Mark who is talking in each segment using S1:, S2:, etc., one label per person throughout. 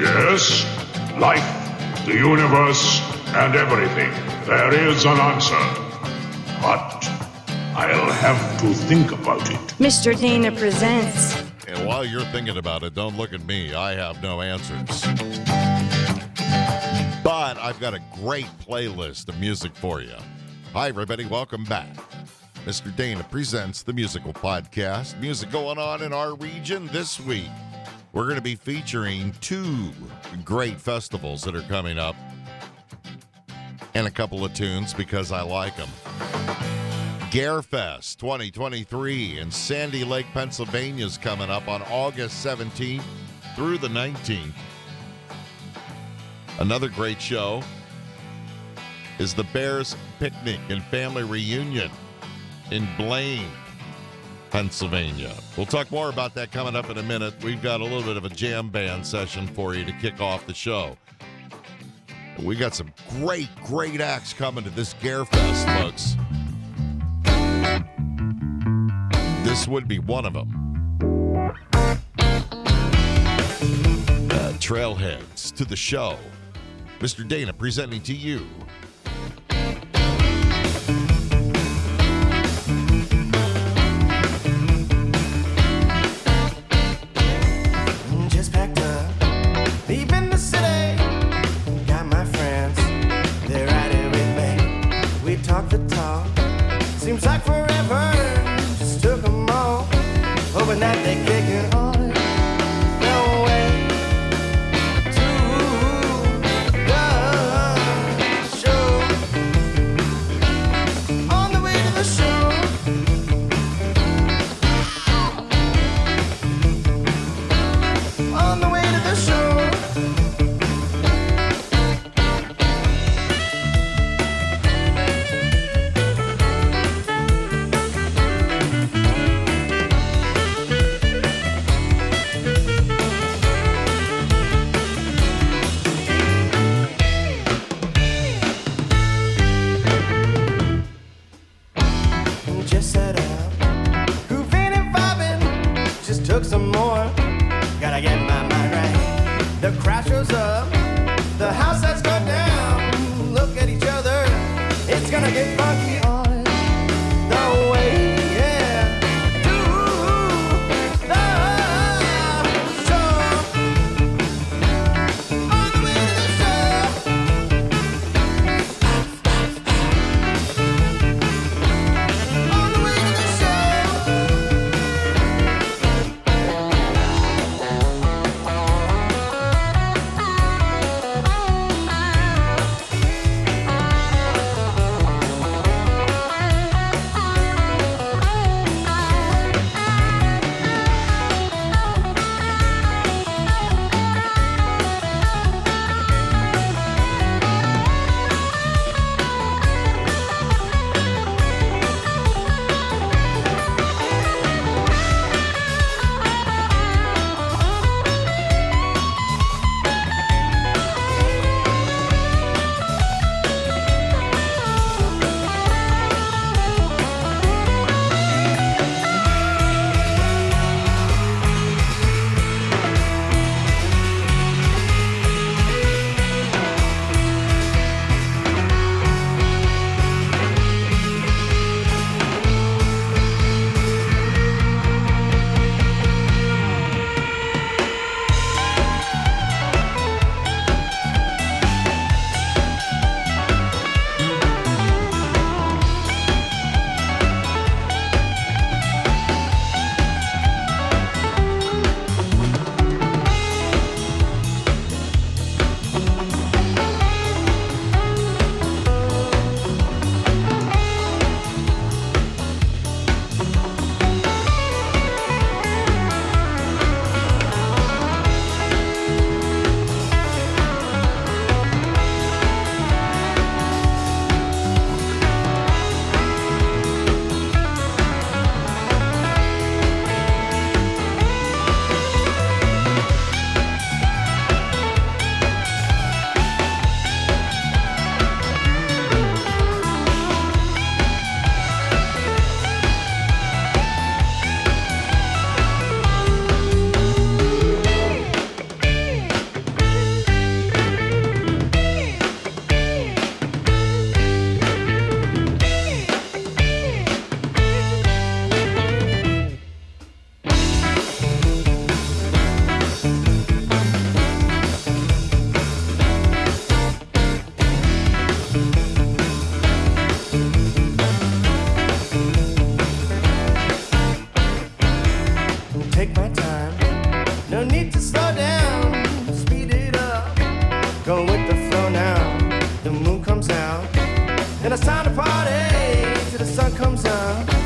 S1: Yes, life, the universe, and everything. There is an answer. But I'll have to think about it.
S2: Mr. Dana presents.
S3: And while you're thinking about it, don't look at me. I have no answers. But I've got a great playlist of music for you. Hi, everybody. Welcome back. Mr. Dana presents the musical podcast. Music going on in our region this week. We're going to be featuring two great festivals that are coming up and a couple of tunes because I like them. Garefest 2023 in Sandy Lake, Pennsylvania is coming up on August 17th through the 19th. Another great show is the Bears Picnic and Family Reunion in Blain, Pennsylvania. We'll talk more about that coming up in a minute. We've got a little bit of a jam band session for you to kick off the show. We got some great, great acts coming to this Garefest, folks. This would be one of them. Uh, trailheads to the show. Mr. Dana presenting to you
S4: and it's time to party till the sun comes up.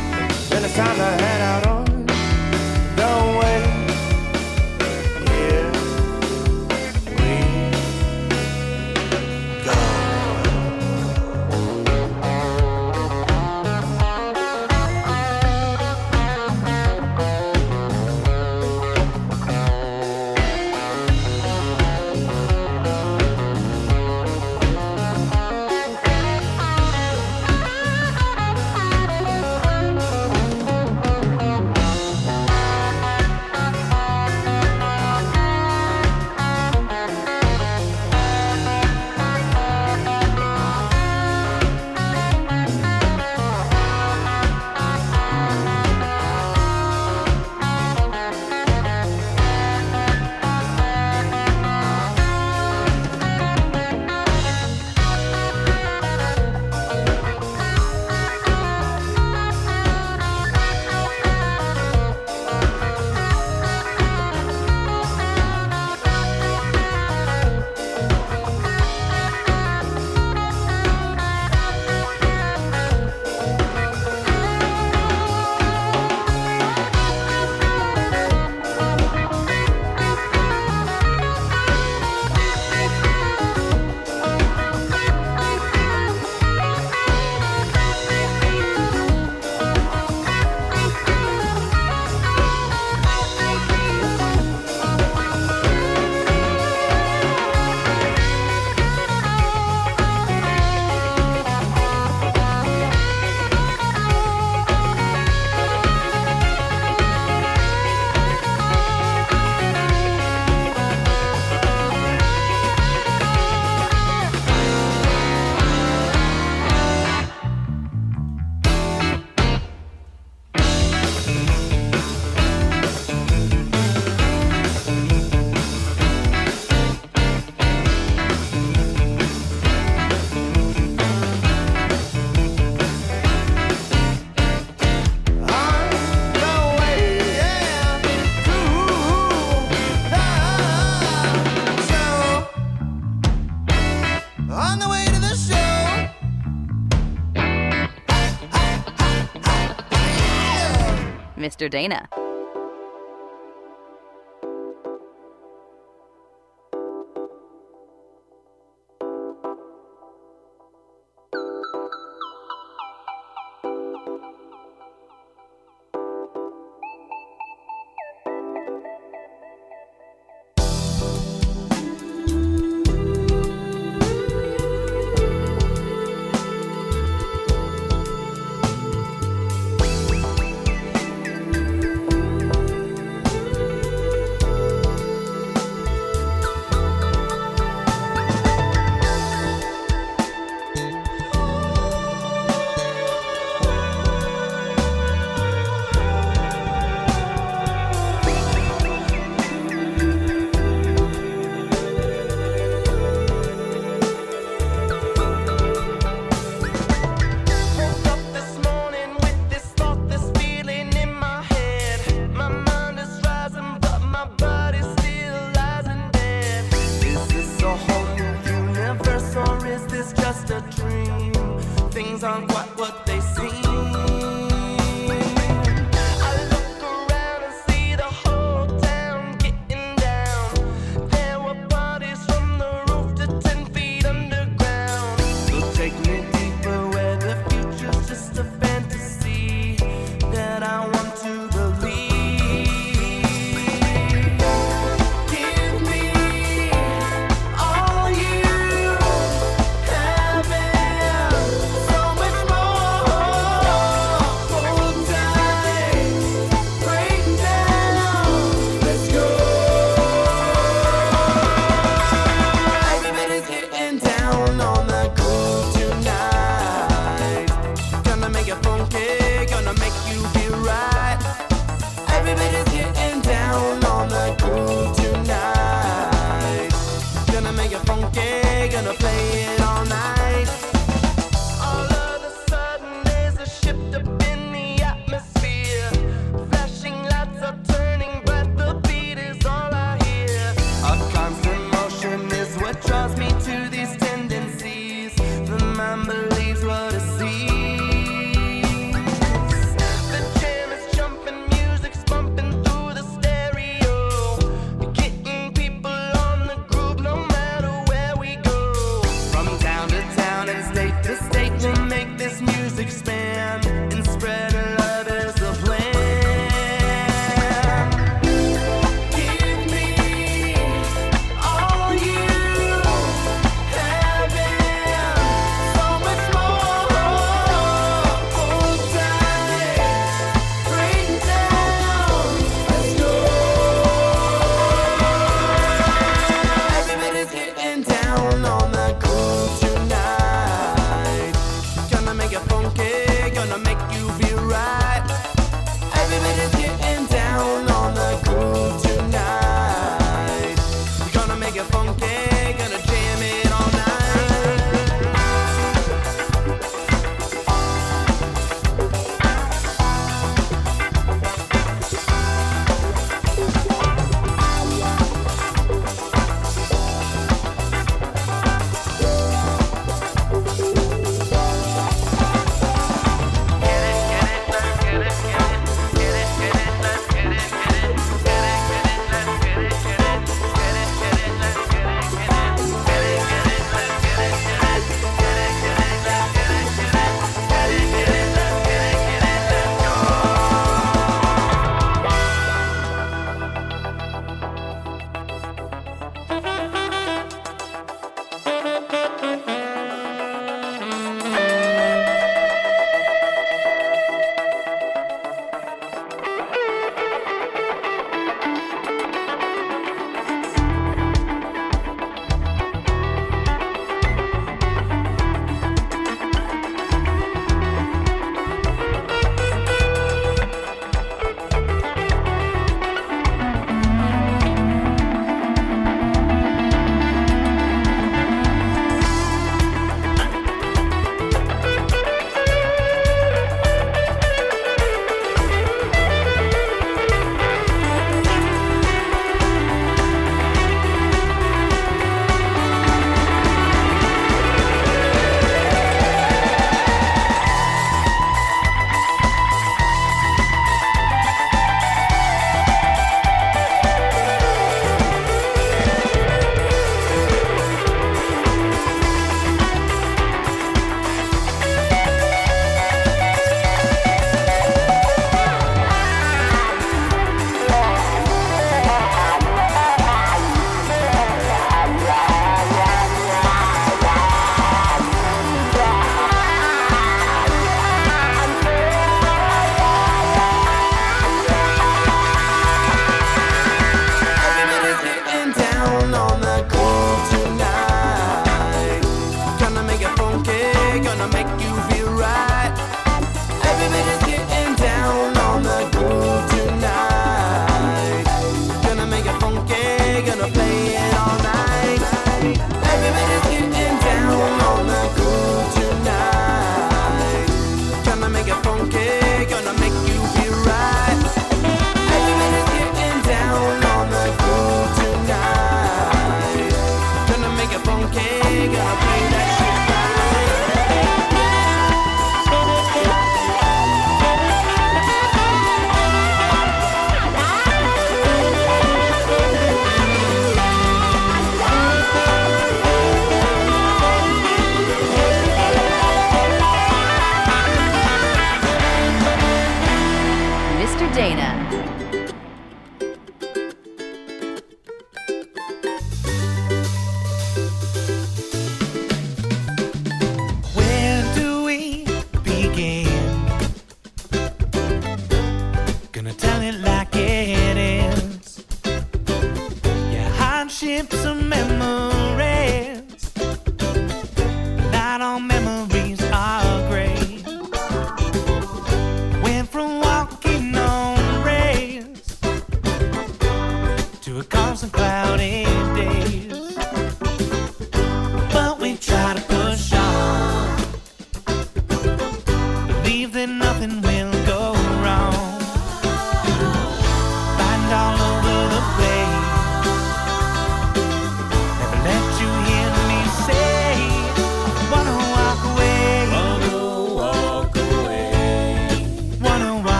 S5: Dr. Dana.
S4: on what, what
S6: they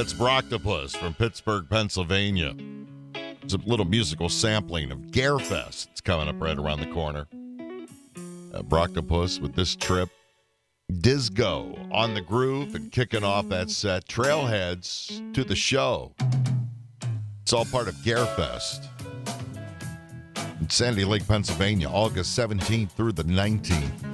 S6: That's
S3: Brahctopus from Pittsburgh, Pennsylvania. It's a little musical sampling of Garefest. It's coming up right around the corner. Uh, Brahctopus with this trip. Disco on the groove and kicking off that set. Trailheads to the show. It's all part of Garefest. In Sandy Lake, Pennsylvania, August 17th through the 19th.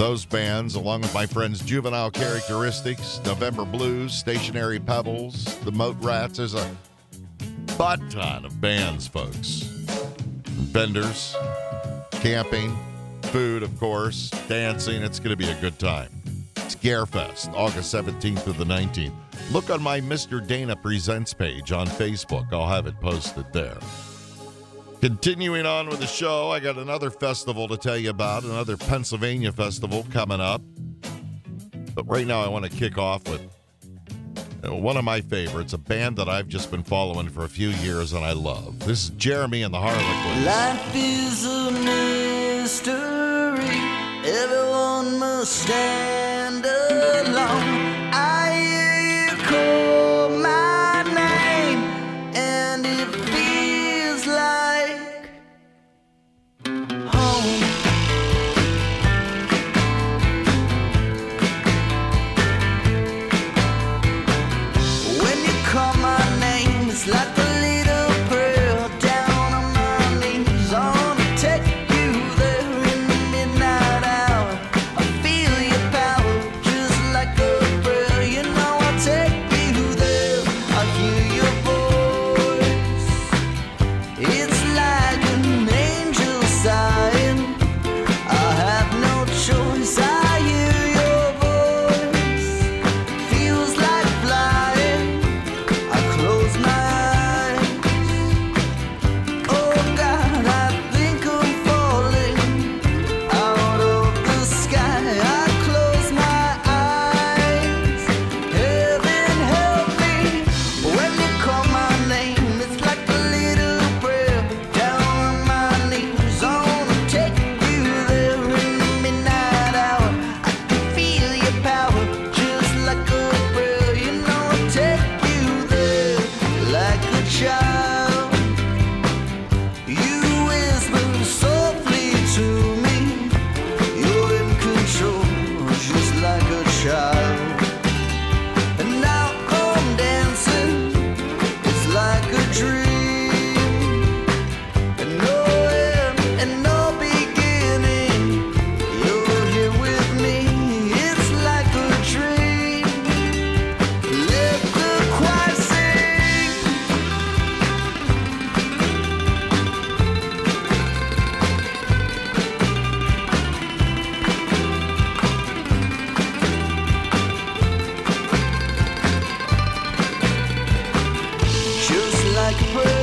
S3: Those bands, along with my friends Juvenile Characteristics, November Blues, Stationary Pebbles, the Moat Rats, there's a butt ton of bands, folks. Vendors, camping, food, of course, dancing. It's going to be a good time. It's Garefest, August 17th through the 19th. Look on my Mr. Dana Presents page on Facebook. I'll have it posted there. Continuing on with the show, I got another festival to tell you about, another Pennsylvania festival coming up. But right now, I want to kick off with one of my favorites, a band that I've just been following for a few years and I love. This is Jeremy and the Harlequins.
S6: Life is a mystery. Everyone must stand alone. I hear you call like a prayer.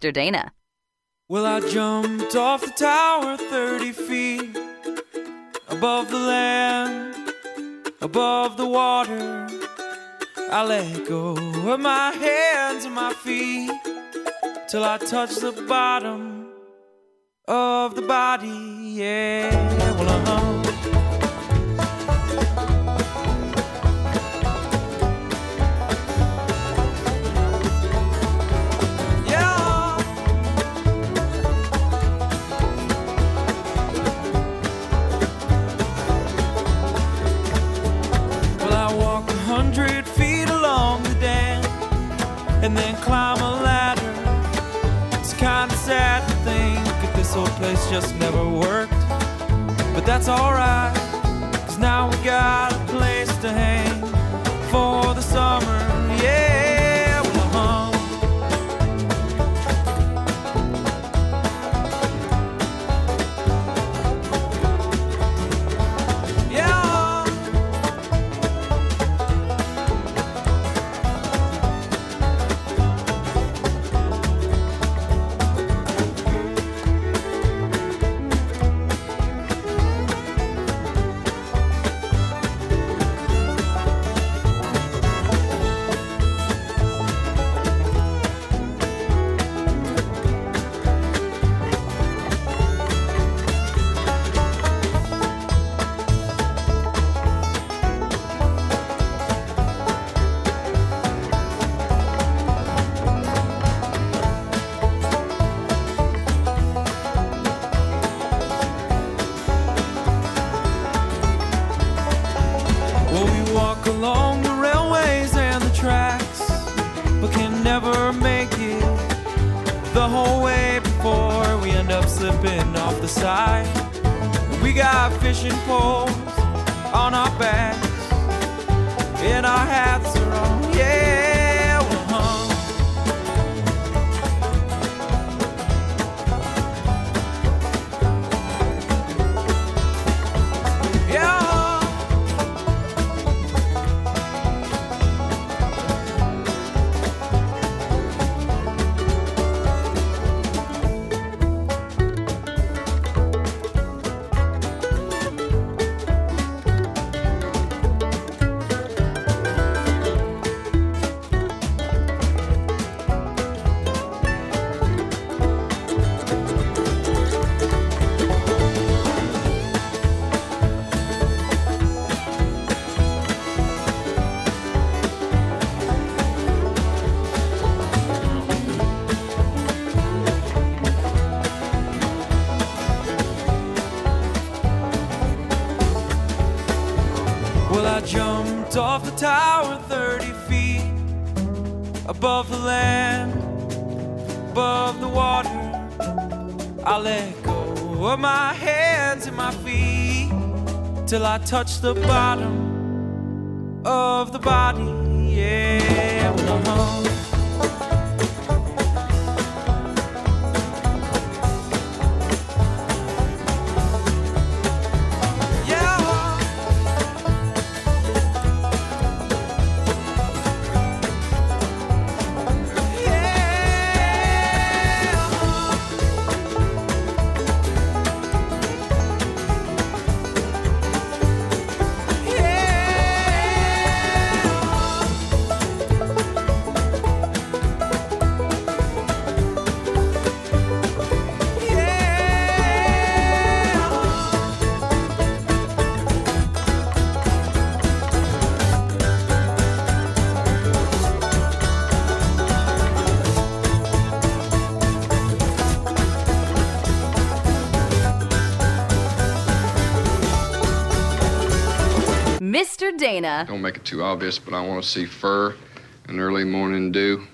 S5: Mr. Dana.
S7: Well, I jumped off the tower 30 feet above the land. above the water. I let go of my hands and my feet till I touch the bottom of the body. Yeah, well, uh-huh. Hundred feet along the dam and then climb a ladder. It's kinda sad to think that this whole place just never worked. But that's alright, cause now we got a place to hang for the summer. Touch the bottom
S5: Mr. Dana.
S8: Don't make it too obvious, but I want to see fur and early morning dew.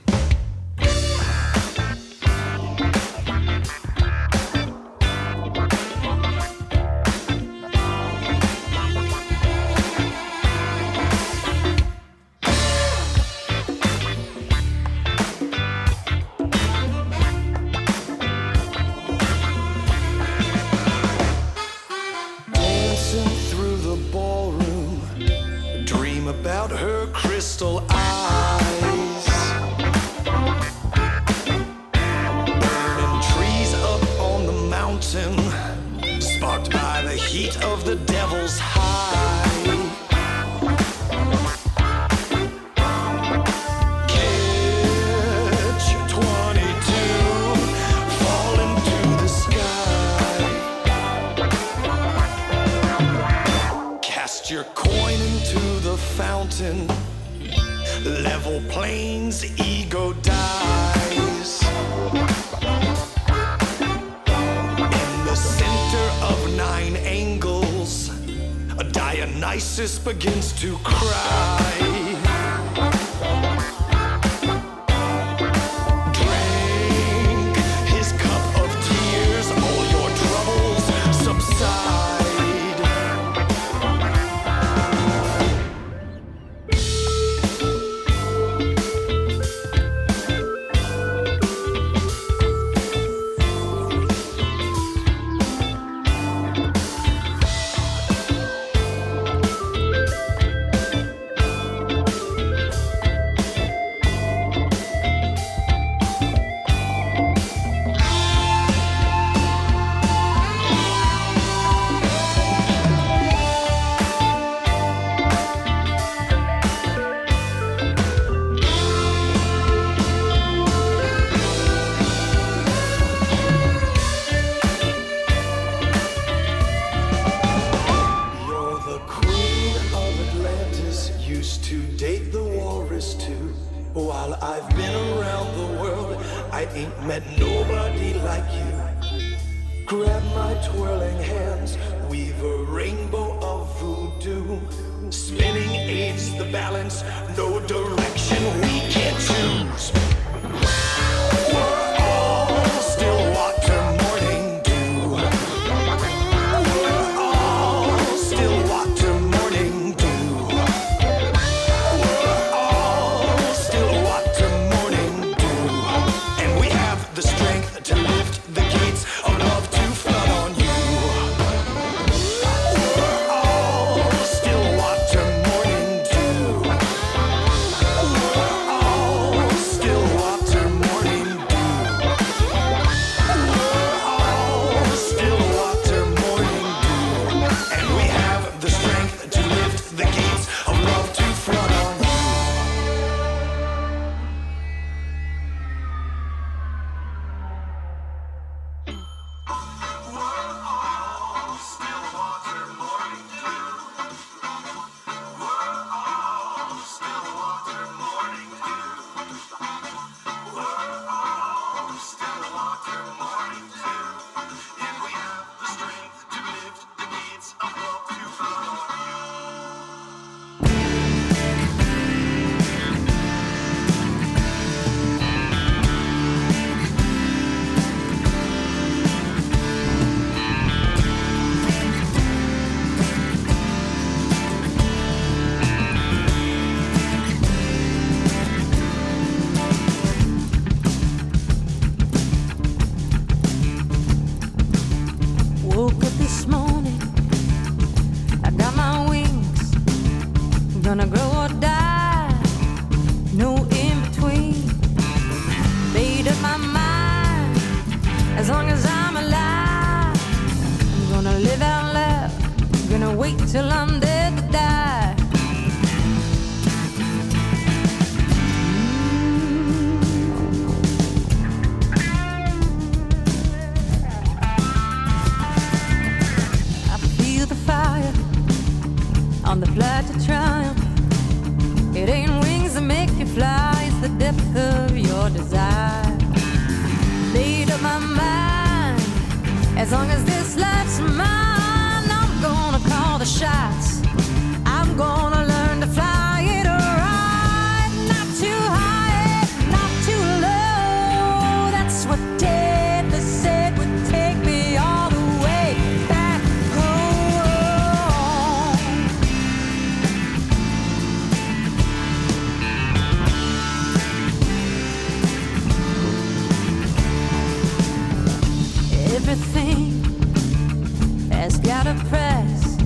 S2: press, gotta press.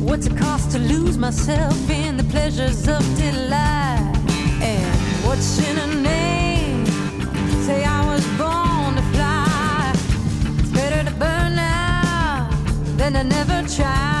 S2: What's it cost to lose myself in the pleasures of delight? And what's in a name? Say I was born to fly. It's better to burn now than to never try.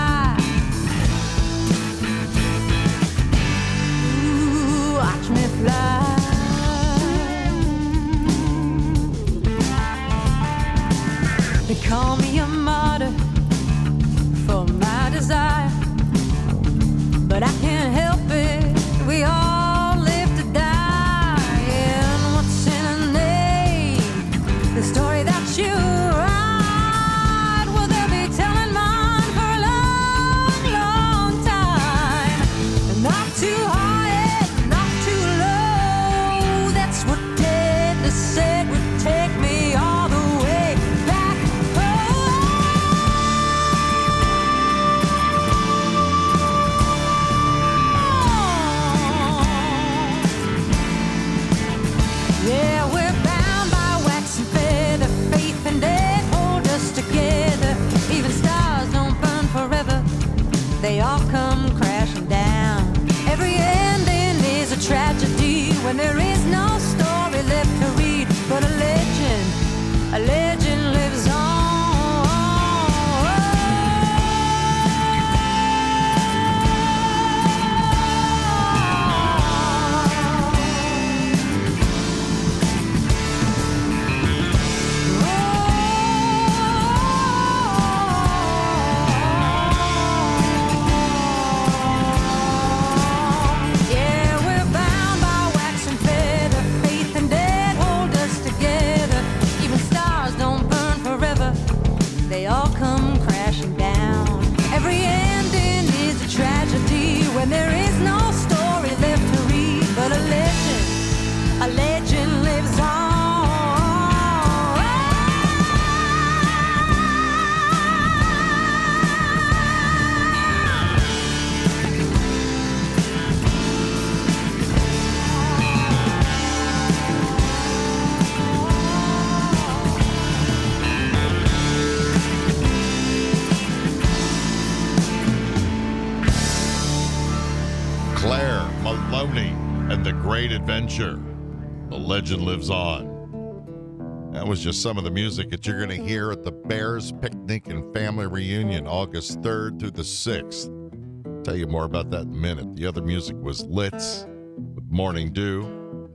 S2: Legend lives on.
S3: That was just some of the music that you're going to hear at the Bears Picnic and Family Reunion, August 3rd through the 6th. Tell you more about that in a minute. The other music was Litz with Morning Dew,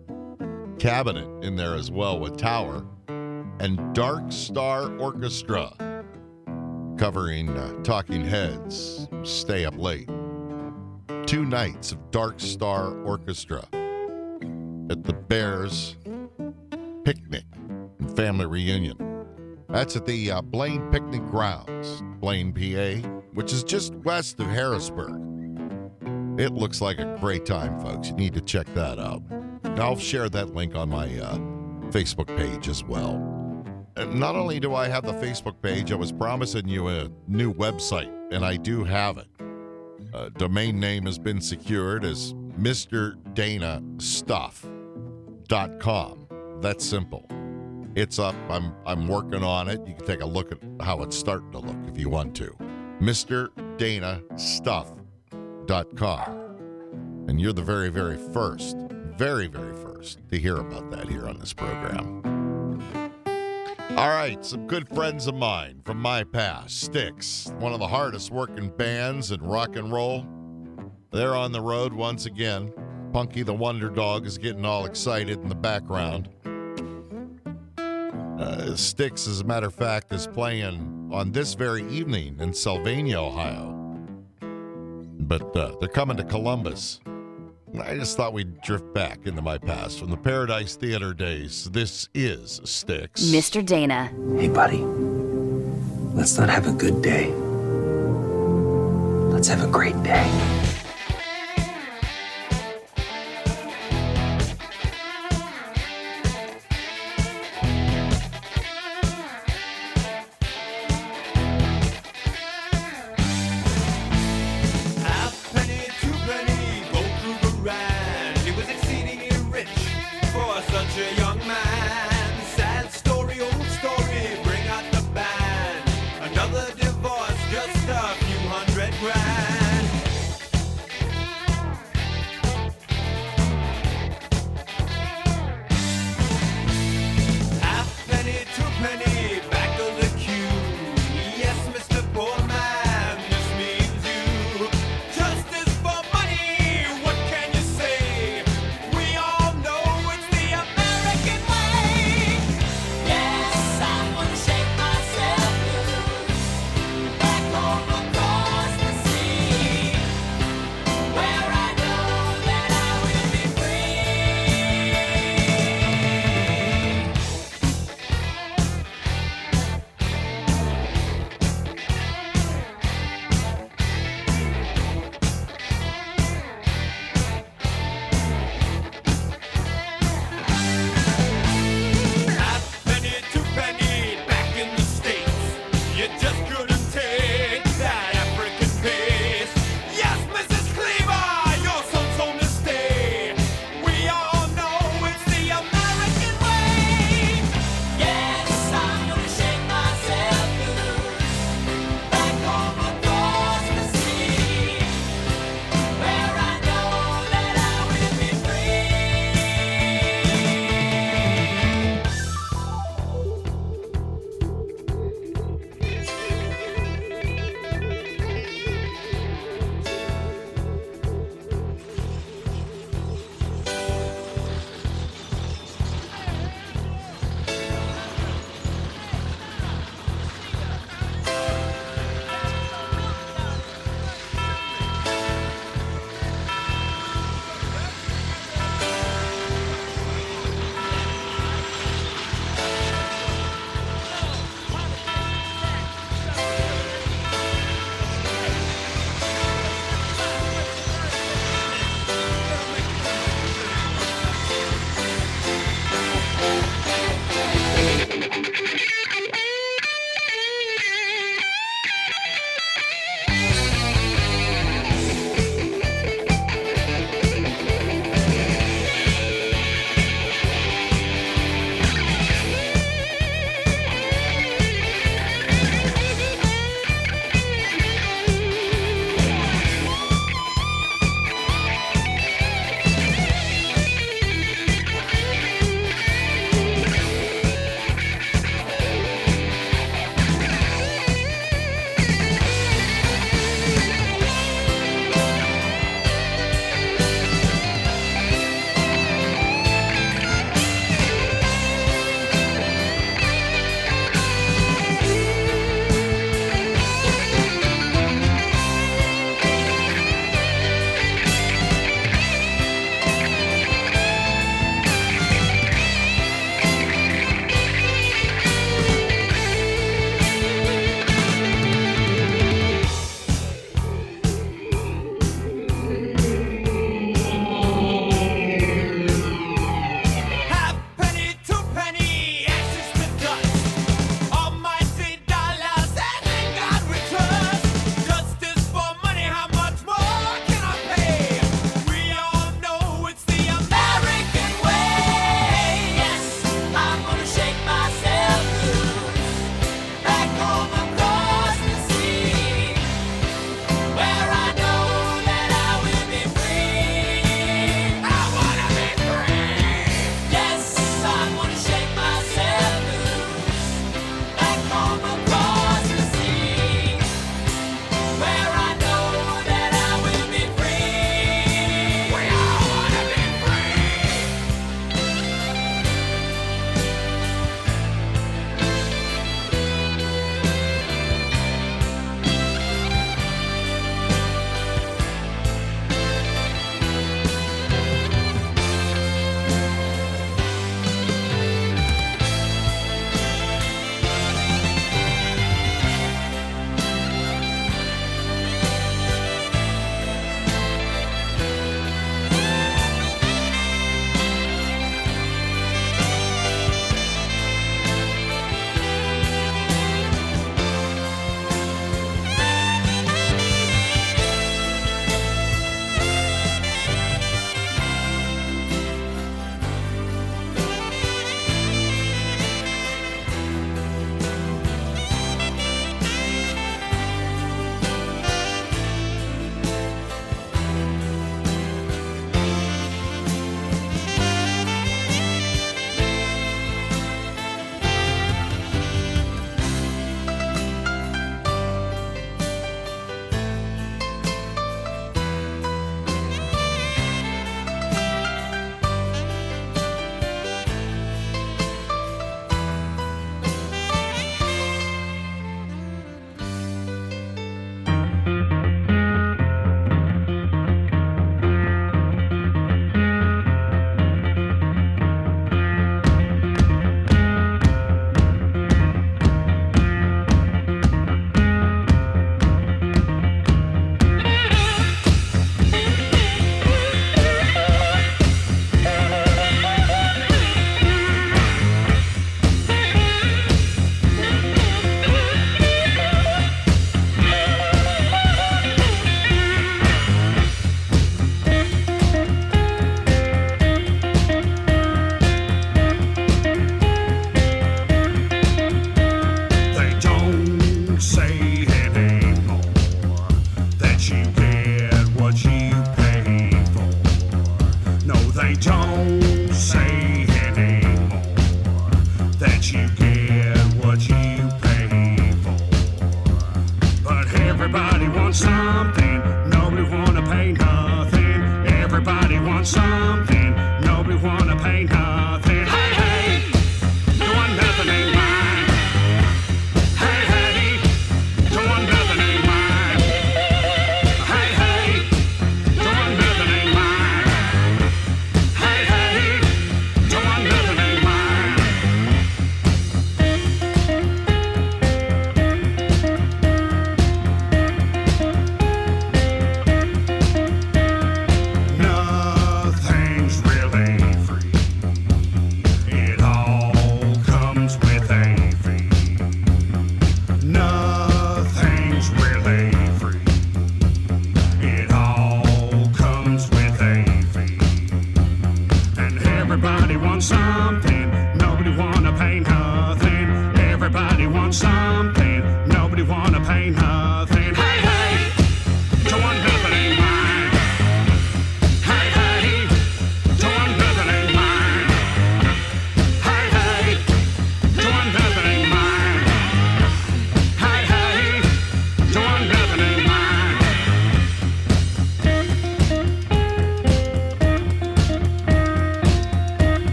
S3: Cabinet in there as well with Tower, and Dark Star Orchestra covering uh, Talking Heads, Stay Up Late two nights of Dark Star Orchestra at the Bears Picnic and Family Reunion. That's at the uh, Blain Picnic Grounds, Blain, PA, which is just west of Harrisburg. It looks like a great time, folks. You need to check that out. I'll share that link on my uh, Facebook page as well. And not only do I have the Facebook page, I was promising you a new website, and I do have it. Uh, domain name has been secured as MrDanaStuff.com. That's simple. It's up. I'm I'm working on it. You can take a look at how it's starting to look if you want to. MrDanaStuff.com. And you're the very, very first, very, very first to hear about that here on this program. All right, some good friends of mine from my past, Styx, one of the hardest working bands in rock and roll. They're on the road once again. Punky the Wonder Dog is getting all excited in the background. Uh, Styx, as a matter of fact, is playing on this very evening in Sylvania, Ohio. But uh, they're coming to Columbus. I just thought we'd drift back into my past from the Paradise Theater days. This is Styx.
S5: Mr. Dana.
S9: Hey, buddy. Let's not have a good day. Let's have a great day.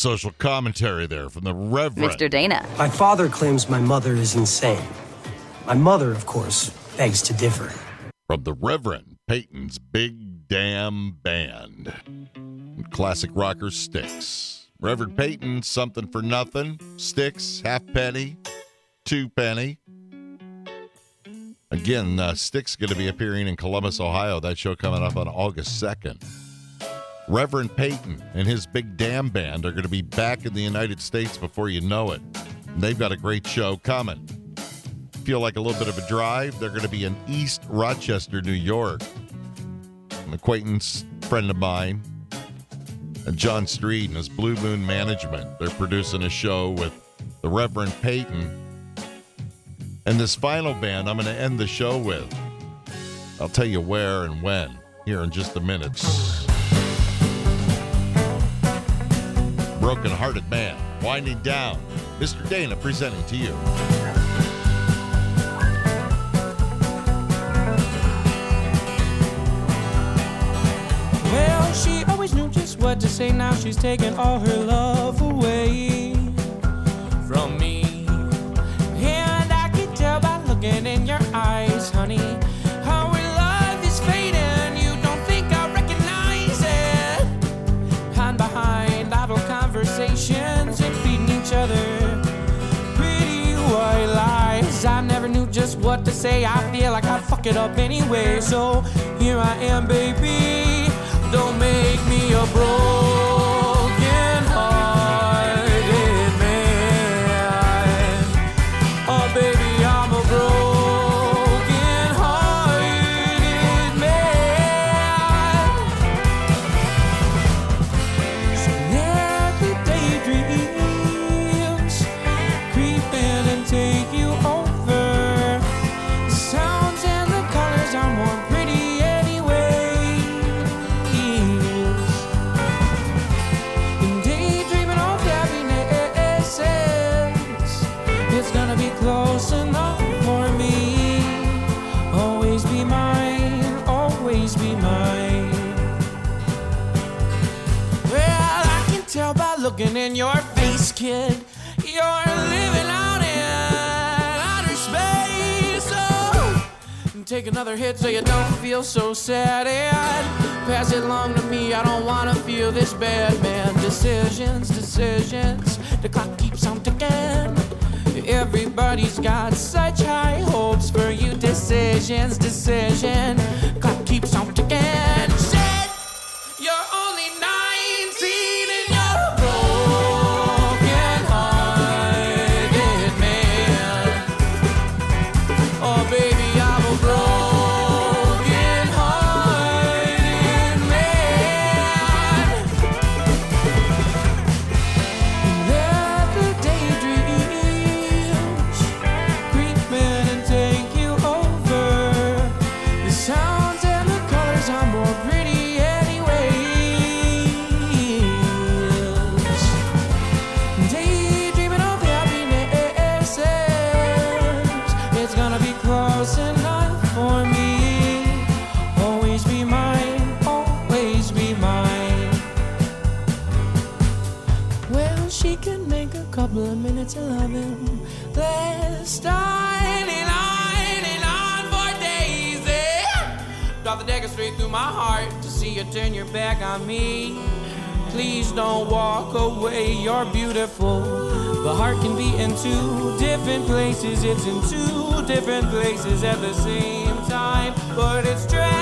S3: Social commentary there from the Reverend.
S5: Mr. Dana.
S9: My father claims my mother is insane. My mother, of course, begs to differ.
S3: From the Reverend Peyton's Big Damn Band. Classic rocker Styx. Reverend Peyton, something for nothing. Styx, half penny, two penny. Again, uh, Styx going to be appearing in Columbus, Ohio. That show coming up on August 2nd. Reverend Peyton and his Big Damn Band are going to be back in the United States before you know it. They've got a great show coming. Feel like a little bit of a drive? They're going to be in East Rochester, New York. An acquaintance, friend of mine, and John Street and his Blue Moon Management. They're producing a show with the Reverend Peyton. And this final band I'm going to end the show with. I'll tell you where and when here in just a minute. Broken Hearted Man, Winding Down. Mr. Dana presenting to you.
S7: Well, she always knew just what to say. Now she's taking all her love away what to say. I feel like I'd fuck it up anyway. So here I am, baby. Don't make me a broken kid. You're living out in outer space. Oh, take another hit so you don't feel so sad. And pass it along to me. I don't wanna feel this bad, man. Decisions, decisions. The clock keeps on ticking. Everybody's got such high hopes for you. Decisions, decision. Clock keeps on ticking. Couple of minutes of loving. Let's ninety nine for Daisy. Drop the dagger straight through my heart to see you turn your back on me. Please don't walk away, you're beautiful. The heart can be in two different places, it's in two different places at the same time, but it's trapped.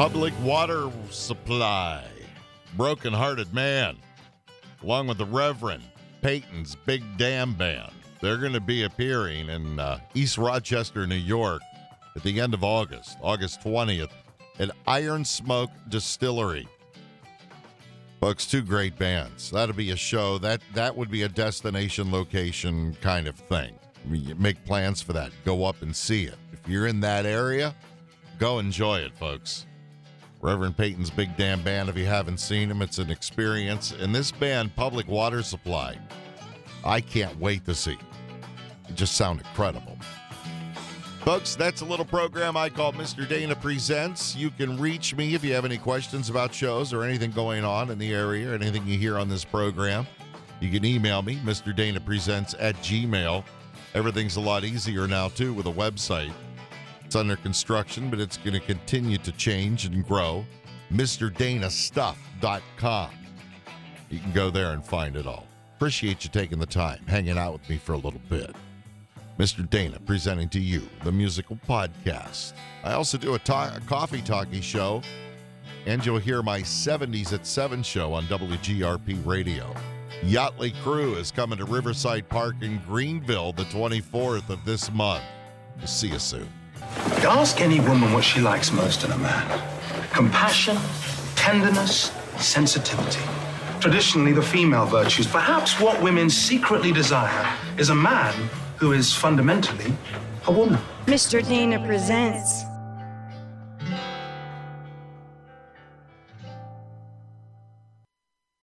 S3: Public Water Supply, Broken Hearted Man, along with the Reverend Peyton's Big Damn Band. They're going to be appearing in uh, East Rochester, New York at the end of August, August 20th, at Iron Smoke Distillery. Folks, two great bands. That'll be a show. That that would be a destination location kind of thing. I mean, make plans for that. Go up and see it. If you're in that area, go enjoy it, folks. Reverend Peyton's Big Damn Band. If you haven't seen him, it's an experience. And this band, Public Water Supply, I can't wait to see. It just sound incredible. Folks, that's a little program I call Mr. Dana Presents. You can reach me if you have any questions about shows or anything going on in the area or anything you hear on this program. You can email me, Mr. Dana Presents at Gmail. Everything's a lot easier now, too, with a website. It's under construction, but it's going to continue to change and grow. MrDanaStuff.com. You can go there and find it all. Appreciate you taking the time, hanging out with me for a little bit. Mr. Dana presenting to you the musical podcast. I also do a, a coffee talkie show, and you'll hear my 70s at 7 show on WGRP Radio. Yachtly Crew is coming to Riverside Park in Greenville the 24th of this month. We'll see you soon.
S10: Ask any woman what she likes most in a man compassion, tenderness, sensitivity. Traditionally, the female virtues. Perhaps what women secretly desire is a man who is fundamentally a woman.
S11: Mr. Dana presents